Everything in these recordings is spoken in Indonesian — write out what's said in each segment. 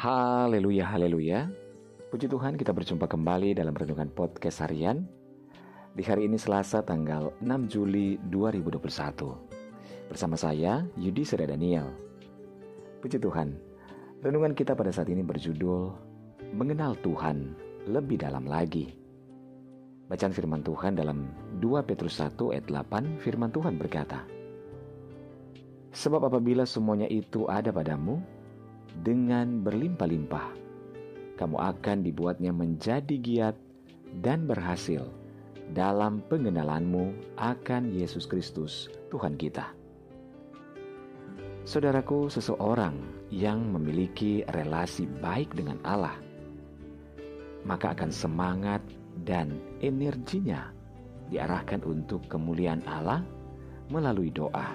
Haleluya, haleluya. Puji Tuhan kita berjumpa kembali dalam Renungan Podcast Harian Di hari ini Selasa tanggal 6 Juli 2021 Bersama saya Yudi Sera Daniel. Puji Tuhan Renungan kita pada saat ini berjudul Mengenal Tuhan lebih dalam lagi. Bacaan firman Tuhan dalam 2 Petrus 1 ayat 8 firman Tuhan berkata Sebab apabila semuanya itu ada padamu dengan berlimpah-limpah. Kamu akan dibuatnya menjadi giat dan berhasil dalam pengenalanmu akan Yesus Kristus, Tuhan kita. Saudaraku, seseorang yang memiliki relasi baik dengan Allah, maka akan semangat dan energinya diarahkan untuk kemuliaan Allah melalui doa.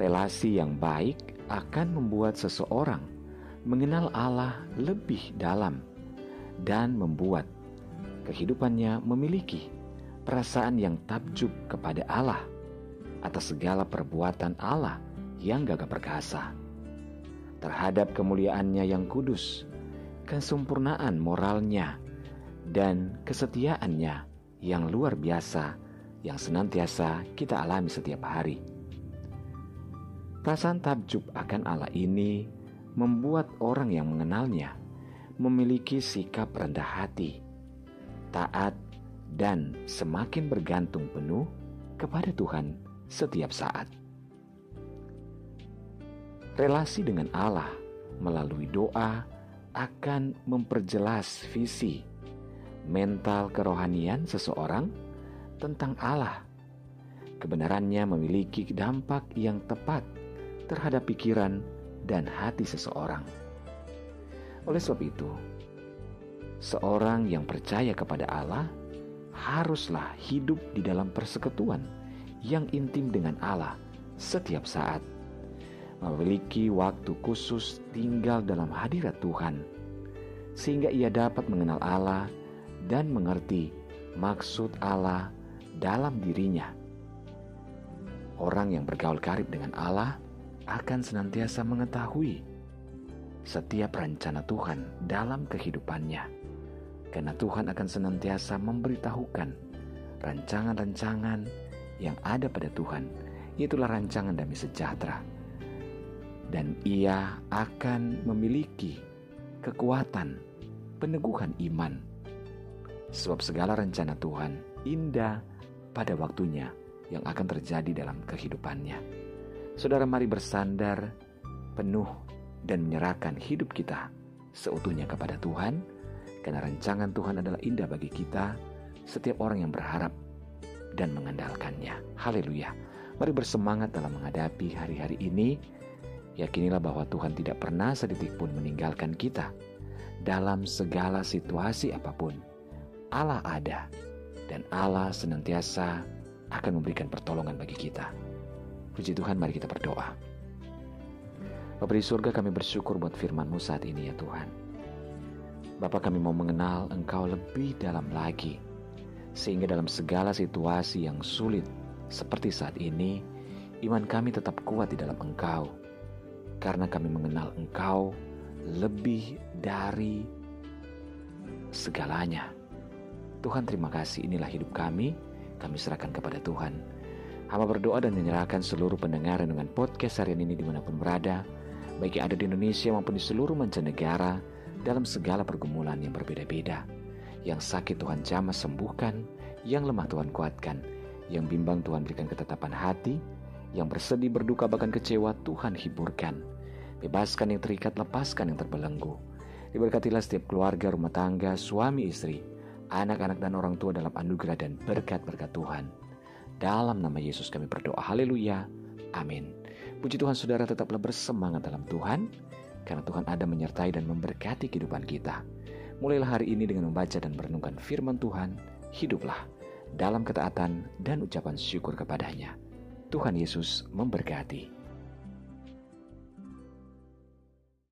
Relasi yang baik akan membuat seseorang mengenal Allah lebih dalam dan membuat kehidupannya memiliki perasaan yang takjub kepada Allah atas segala perbuatan Allah yang gagah perkasa terhadap kemuliaannya yang kudus, kesempurnaan moralnya, dan kesetiaannya yang luar biasa yang senantiasa kita alami setiap hari. Perasaan takjub akan Allah ini membuat orang yang mengenalnya memiliki sikap rendah hati, taat, dan semakin bergantung penuh kepada Tuhan setiap saat. Relasi dengan Allah melalui doa akan memperjelas visi mental kerohanian seseorang tentang Allah. Kebenarannya memiliki dampak yang tepat terhadap pikiran dan hati seseorang. Oleh sebab itu, seorang yang percaya kepada Allah haruslah hidup di dalam persekutuan yang intim dengan Allah setiap saat, memiliki waktu khusus tinggal dalam hadirat Tuhan, sehingga ia dapat mengenal Allah dan mengerti maksud Allah dalam dirinya. Orang yang bergaul karib dengan Allah akan senantiasa mengetahui setiap rencana Tuhan dalam kehidupannya. Karena Tuhan akan senantiasa memberitahukan rancangan-rancangan yang ada pada Tuhan, itulah rancangan damai sejahtera. Dan ia akan memiliki kekuatan peneguhan iman. Sebab segala rencana Tuhan indah pada waktunya yang akan terjadi dalam kehidupannya. Saudara mari bersandar penuh dan menyerahkan hidup kita seutuhnya kepada Tuhan karena rancangan Tuhan adalah indah bagi kita setiap orang yang berharap dan mengandalkannya. Haleluya. Mari bersemangat dalam menghadapi hari-hari ini. Yakinilah bahwa Tuhan tidak pernah sedetik pun meninggalkan kita dalam segala situasi apa pun. Allah ada dan Allah senantiasa akan memberikan pertolongan bagi kita. Puji Tuhan, mari kita berdoa. Bapak di surga kami bersyukur buat firman-Mu saat ini ya Tuhan. Bapak kami mau mengenal Engkau lebih dalam lagi. Sehingga dalam segala situasi yang sulit seperti saat ini, iman kami tetap kuat di dalam Engkau. Karena kami mengenal Engkau lebih dari segalanya. Tuhan terima kasih inilah hidup kami, kami serahkan kepada Tuhan. Hamba berdoa dan menyerahkan seluruh pendengar dengan podcast harian ini di mana pun berada, baik yang ada di Indonesia maupun di seluruh mancanegara, dalam segala pergumulan yang berbeda-beda. Yang sakit Tuhan jamah sembuhkan, yang lemah Tuhan kuatkan, yang bimbang Tuhan berikan ketetapan hati, yang bersedih berduka bahkan kecewa Tuhan hiburkan. Bebaskan yang terikat, lepaskan yang terbelenggu. Diberkatilah setiap keluarga, rumah tangga, suami istri, anak-anak dan orang tua dalam anugerah dan berkat-berkat Tuhan. Dalam nama Yesus kami berdoa. Haleluya. Amin. Puji Tuhan saudara tetaplah bersemangat dalam Tuhan. Karena Tuhan ada menyertai dan memberkati kehidupan kita. Mulailah hari ini dengan membaca dan merenungkan firman Tuhan. Hiduplah dalam ketaatan dan ucapan syukur kepadanya. Tuhan Yesus memberkati.